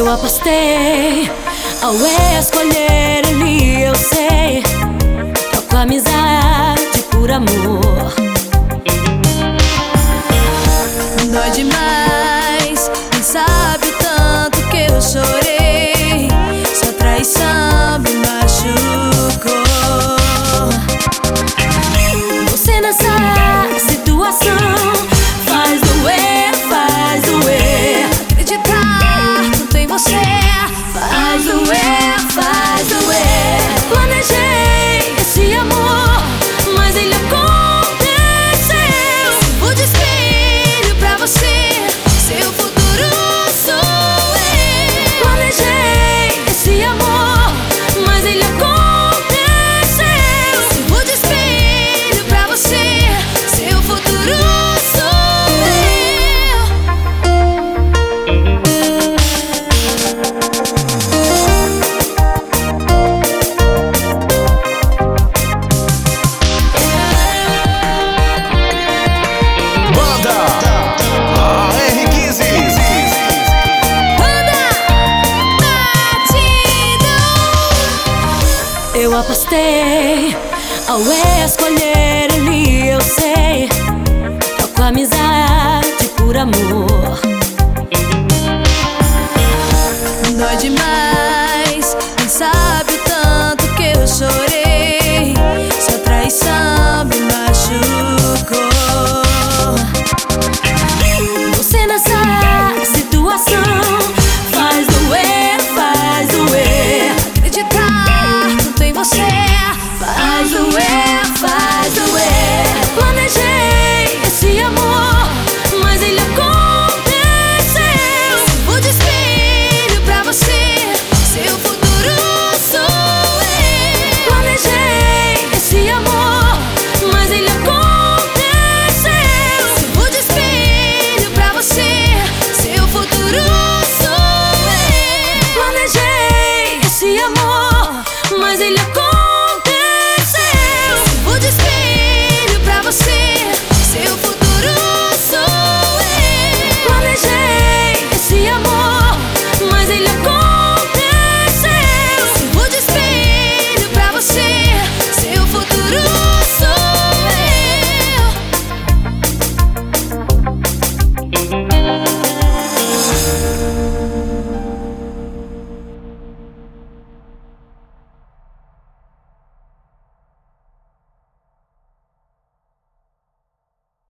eu apostei ao escolher. só postei Ao escolher ele eu sei Troco amizade por amor. Não Dói demais.